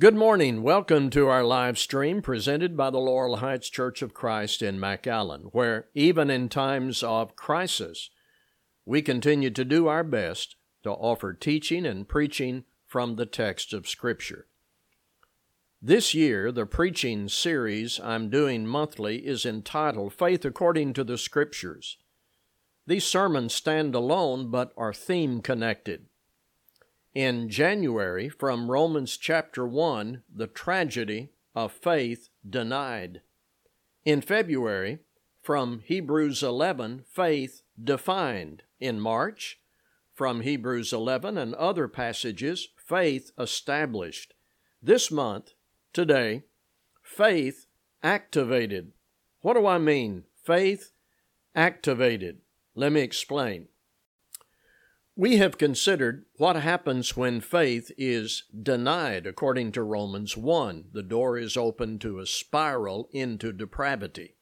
Good morning. Welcome to our live stream presented by the Laurel Heights Church of Christ in McAllen, where even in times of crisis, we continue to do our best to offer teaching and preaching from the text of Scripture. This year, the preaching series I'm doing monthly is entitled Faith According to the Scriptures. These sermons stand alone but are theme connected in January from Romans chapter 1, the tragedy of faith denied. In February, from Hebrews 11, faith defined. In March, from Hebrews 11 and other passages, faith established. This month, today, faith activated. What do I mean? Faith activated. Let me explain. We have considered what happens when faith is denied according to Romans 1. The door is open to a spiral into depravity.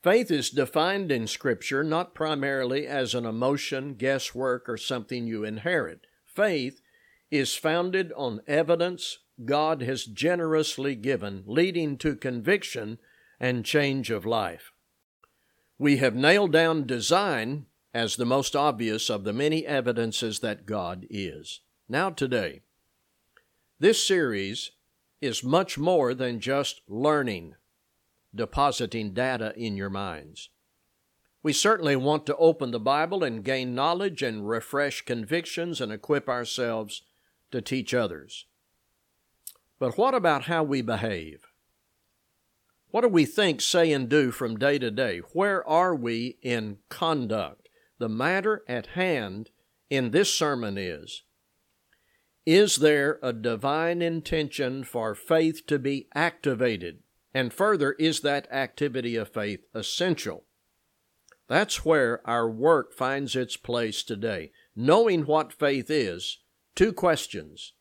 Faith is defined in Scripture not primarily as an emotion, guesswork, or something you inherit. Faith is founded on evidence God has generously given, leading to conviction and change of life. We have nailed down design as the most obvious of the many evidences that God is. Now, today, this series is much more than just learning, depositing data in your minds. We certainly want to open the Bible and gain knowledge and refresh convictions and equip ourselves to teach others. But what about how we behave? What do we think, say, and do from day to day? Where are we in conduct? The matter at hand in this sermon is Is there a divine intention for faith to be activated? And further, is that activity of faith essential? That's where our work finds its place today. Knowing what faith is, two questions.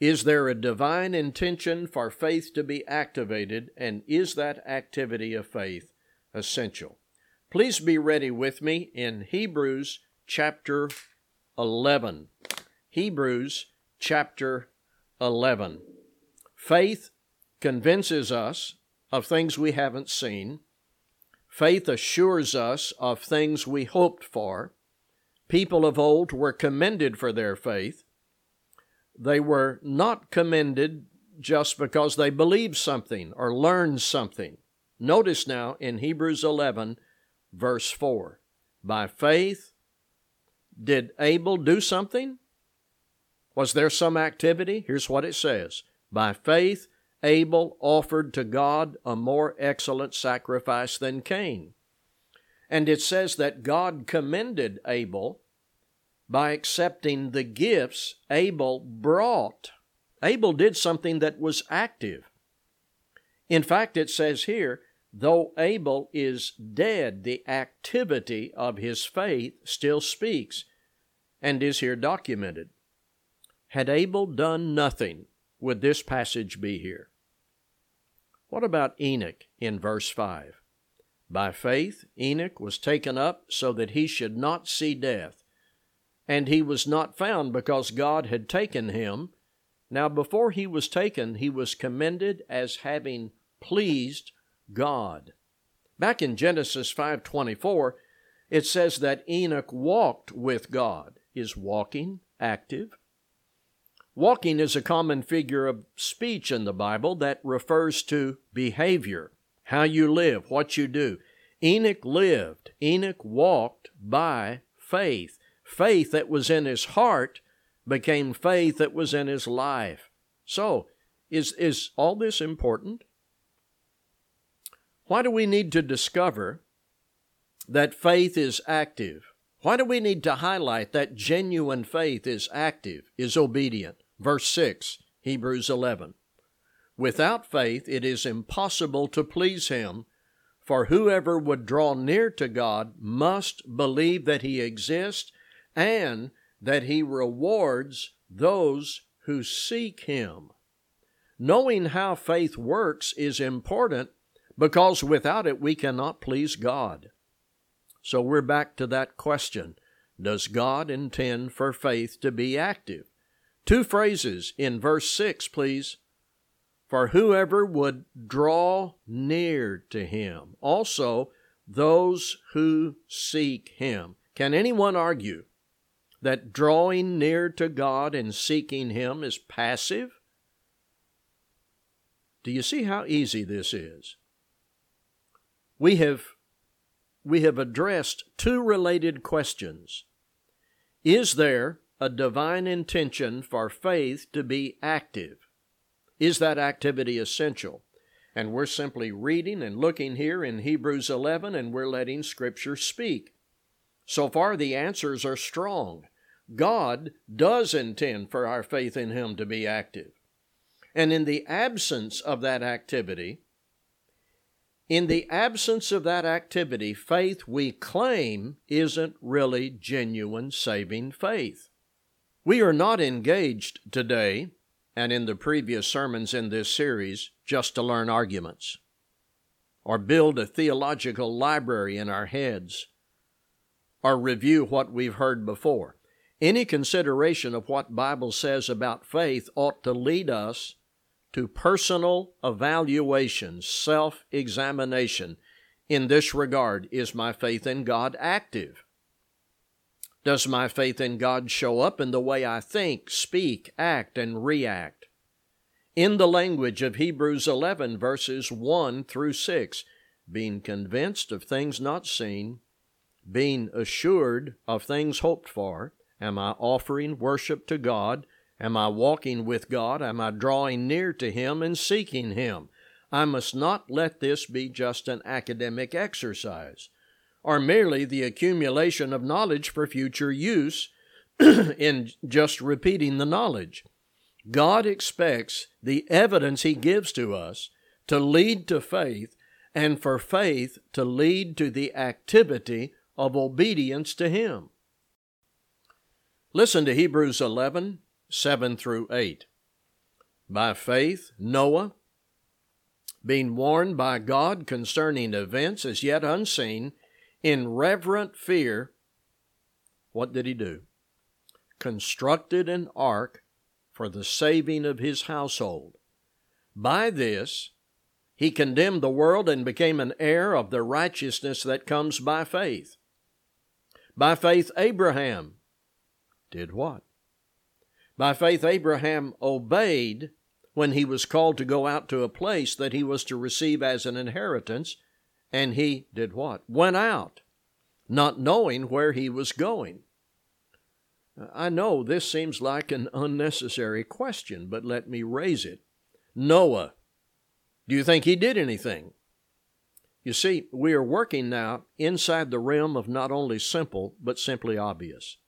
Is there a divine intention for faith to be activated, and is that activity of faith essential? Please be ready with me in Hebrews chapter 11. Hebrews chapter 11. Faith convinces us of things we haven't seen. Faith assures us of things we hoped for. People of old were commended for their faith. They were not commended just because they believed something or learned something. Notice now in Hebrews 11 verse 4. By faith, did Abel do something? Was there some activity? Here's what it says By faith, Abel offered to God a more excellent sacrifice than Cain. And it says that God commended Abel by accepting the gifts Abel brought. Abel did something that was active. In fact, it says here Though Abel is dead, the activity of his faith still speaks and is here documented. Had Abel done nothing, would this passage be here? What about Enoch in verse 5? By faith, Enoch was taken up so that he should not see death. And he was not found because God had taken him. Now, before he was taken, he was commended as having pleased God. Back in Genesis 5:24, it says that Enoch walked with God. Is walking active? Walking is a common figure of speech in the Bible that refers to behavior, how you live, what you do. Enoch lived, Enoch walked by faith. Faith that was in his heart became faith that was in his life. So, is, is all this important? Why do we need to discover that faith is active? Why do we need to highlight that genuine faith is active, is obedient? Verse 6, Hebrews 11. Without faith, it is impossible to please Him, for whoever would draw near to God must believe that He exists and that He rewards those who seek Him. Knowing how faith works is important because without it we cannot please God. So we're back to that question Does God intend for faith to be active? Two phrases in verse 6, please. For whoever would draw near to him. Also, those who seek him. Can anyone argue that drawing near to God and seeking him is passive? Do you see how easy this is? We have we have addressed two related questions. Is there a divine intention for faith to be active? Is that activity essential? And we're simply reading and looking here in Hebrews 11 and we're letting Scripture speak. So far, the answers are strong. God does intend for our faith in Him to be active. And in the absence of that activity, in the absence of that activity, faith we claim isn't really genuine saving faith. We are not engaged today, and in the previous sermons in this series, just to learn arguments or build a theological library in our heads or review what we've heard before. Any consideration of what Bible says about faith ought to lead us to personal evaluation, self examination. In this regard, is my faith in God active? Does my faith in God show up in the way I think, speak, act, and react? In the language of Hebrews 11, verses 1 through 6, being convinced of things not seen, being assured of things hoped for, am I offering worship to God? Am I walking with God? Am I drawing near to Him and seeking Him? I must not let this be just an academic exercise or merely the accumulation of knowledge for future use in just repeating the knowledge. God expects the evidence He gives to us to lead to faith and for faith to lead to the activity of obedience to Him. Listen to Hebrews 11 7 through 8. By faith, Noah, being warned by God concerning events as yet unseen, in reverent fear, what did he do? Constructed an ark for the saving of his household. By this, he condemned the world and became an heir of the righteousness that comes by faith. By faith, Abraham did what? By faith, Abraham obeyed when he was called to go out to a place that he was to receive as an inheritance, and he did what? Went out, not knowing where he was going. I know this seems like an unnecessary question, but let me raise it. Noah, do you think he did anything? You see, we are working now inside the realm of not only simple, but simply obvious.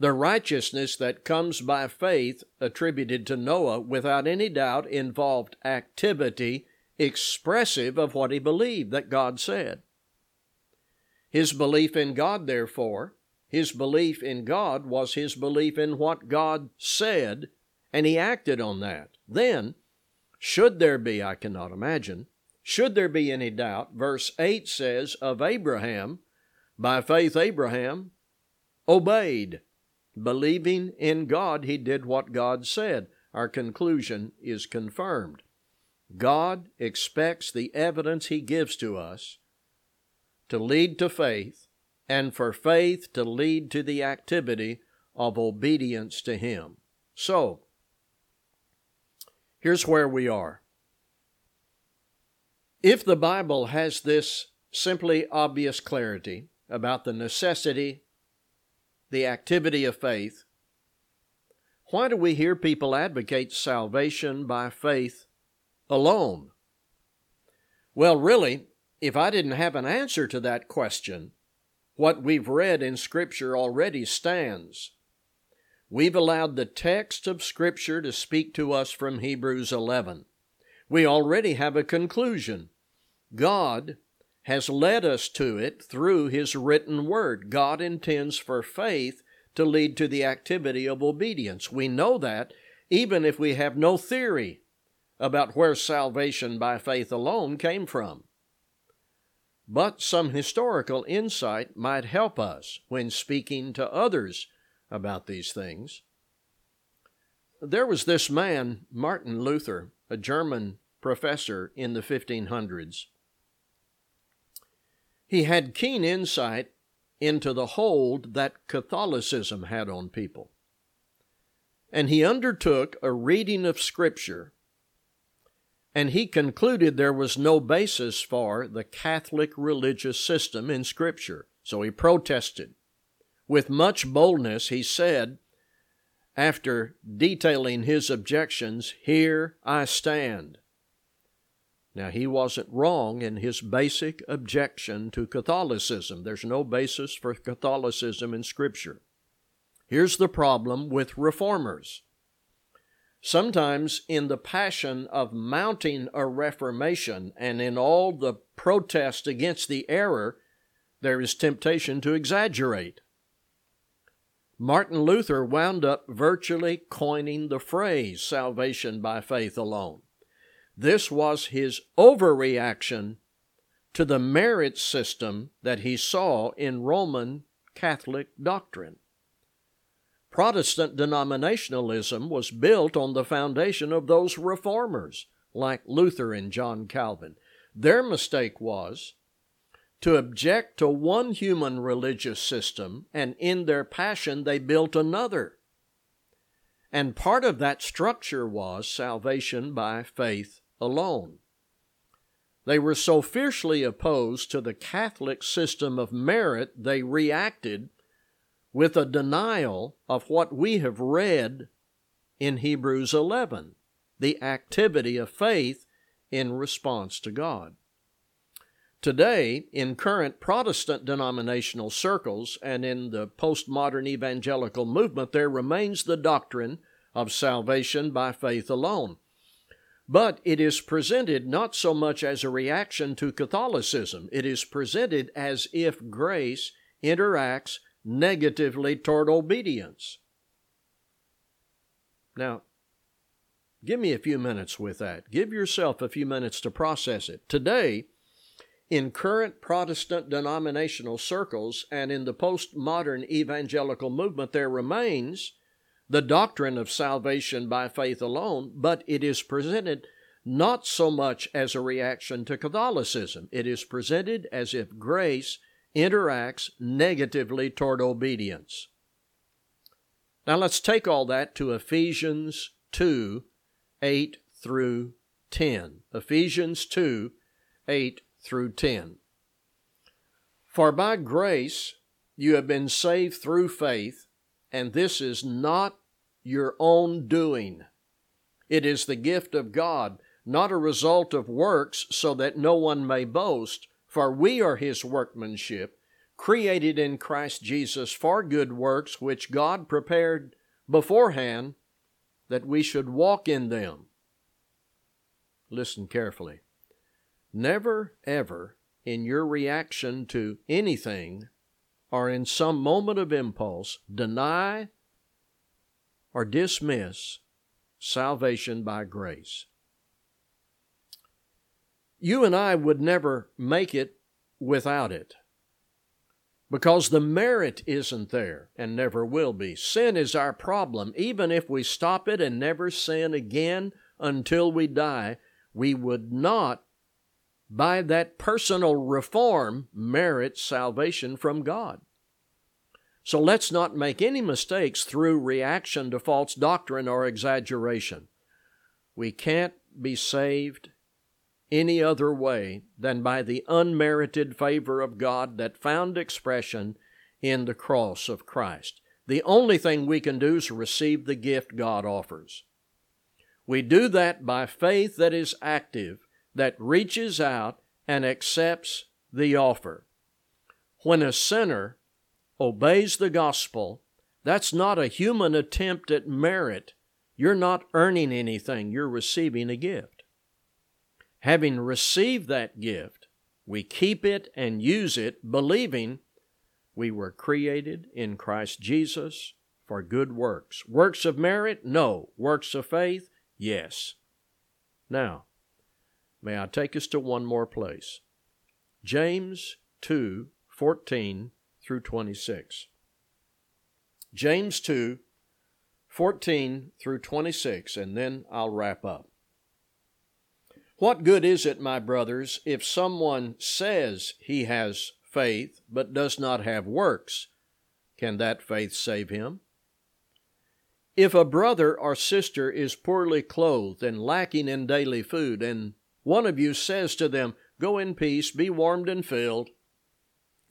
The righteousness that comes by faith attributed to Noah without any doubt involved activity expressive of what he believed that God said. His belief in God, therefore, his belief in God was his belief in what God said, and he acted on that. Then, should there be, I cannot imagine, should there be any doubt, verse 8 says of Abraham, by faith Abraham obeyed. Believing in God, he did what God said. Our conclusion is confirmed. God expects the evidence he gives to us to lead to faith, and for faith to lead to the activity of obedience to him. So, here's where we are. If the Bible has this simply obvious clarity about the necessity the activity of faith, why do we hear people advocate salvation by faith alone? Well, really, if I didn't have an answer to that question, what we've read in Scripture already stands. We've allowed the text of Scripture to speak to us from Hebrews 11. We already have a conclusion. God has led us to it through His written word. God intends for faith to lead to the activity of obedience. We know that even if we have no theory about where salvation by faith alone came from. But some historical insight might help us when speaking to others about these things. there was this man, Martin Luther, a German professor in the 1500s. He had keen insight into the hold that Catholicism had on people. And he undertook a reading of Scripture, and he concluded there was no basis for the Catholic religious system in Scripture. So he protested. With much boldness, he said, after detailing his objections, Here I stand. Now, he wasn't wrong in his basic objection to Catholicism. There's no basis for Catholicism in Scripture. Here's the problem with reformers. Sometimes, in the passion of mounting a reformation and in all the protest against the error, there is temptation to exaggerate. Martin Luther wound up virtually coining the phrase salvation by faith alone. This was his overreaction to the merit system that he saw in Roman Catholic doctrine. Protestant denominationalism was built on the foundation of those reformers, like Luther and John Calvin. Their mistake was to object to one human religious system, and in their passion they built another. And part of that structure was salvation by faith alone. They were so fiercely opposed to the Catholic system of merit, they reacted with a denial of what we have read in Hebrews 11 the activity of faith in response to God. Today, in current Protestant denominational circles and in the postmodern evangelical movement, there remains the doctrine of salvation by faith alone. But it is presented not so much as a reaction to Catholicism, it is presented as if grace interacts negatively toward obedience. Now, give me a few minutes with that. Give yourself a few minutes to process it. Today, in current Protestant denominational circles and in the postmodern evangelical movement, there remains the doctrine of salvation by faith alone, but it is presented not so much as a reaction to Catholicism. It is presented as if grace interacts negatively toward obedience. Now let's take all that to Ephesians 2 8 through 10. Ephesians 2 8 through 10. For by grace you have been saved through faith and this is not your own doing. It is the gift of God, not a result of works, so that no one may boast, for we are His workmanship, created in Christ Jesus for good works, which God prepared beforehand that we should walk in them. Listen carefully. Never, ever, in your reaction to anything or in some moment of impulse deny or dismiss salvation by grace. You and I would never make it without it because the merit isn't there and never will be. Sin is our problem. Even if we stop it and never sin again until we die, we would not, by that personal reform, merit salvation from God. So let's not make any mistakes through reaction to false doctrine or exaggeration. We can't be saved any other way than by the unmerited favor of God that found expression in the cross of Christ. The only thing we can do is receive the gift God offers. We do that by faith that is active, that reaches out and accepts the offer. When a sinner obeys the gospel, that's not a human attempt at merit. You're not earning anything, you're receiving a gift. Having received that gift, we keep it and use it, believing we were created in Christ Jesus for good works. Works of merit? No. Works of faith? Yes. Now, may I take us to one more place? James 2 14 through 26. James 2 14 through 26, and then I'll wrap up. What good is it, my brothers, if someone says he has faith but does not have works? Can that faith save him? If a brother or sister is poorly clothed and lacking in daily food, and one of you says to them, Go in peace, be warmed and filled,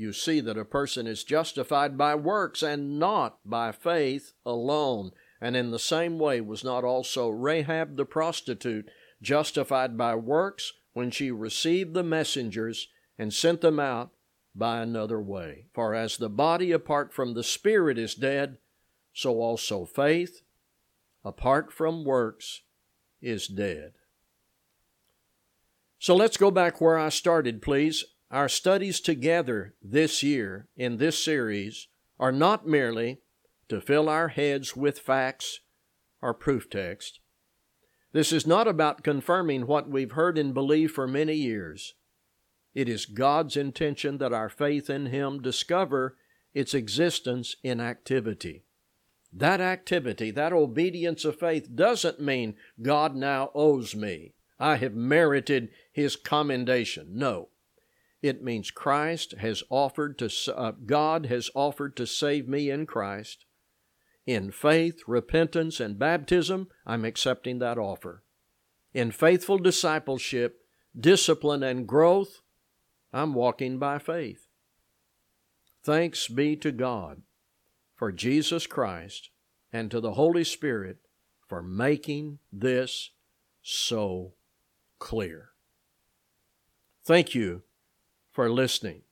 You see that a person is justified by works and not by faith alone. And in the same way was not also Rahab the prostitute justified by works when she received the messengers and sent them out by another way. For as the body apart from the Spirit is dead, so also faith apart from works is dead. So let's go back where I started, please. Our studies together this year in this series are not merely to fill our heads with facts or proof text. This is not about confirming what we've heard and believed for many years. It is God's intention that our faith in Him discover its existence in activity. That activity, that obedience of faith, doesn't mean God now owes me. I have merited His commendation. No. It means Christ has offered to, uh, God has offered to save me in Christ. In faith, repentance, and baptism, I'm accepting that offer. In faithful discipleship, discipline, and growth, I'm walking by faith. Thanks be to God for Jesus Christ and to the Holy Spirit for making this so clear. Thank you for listening.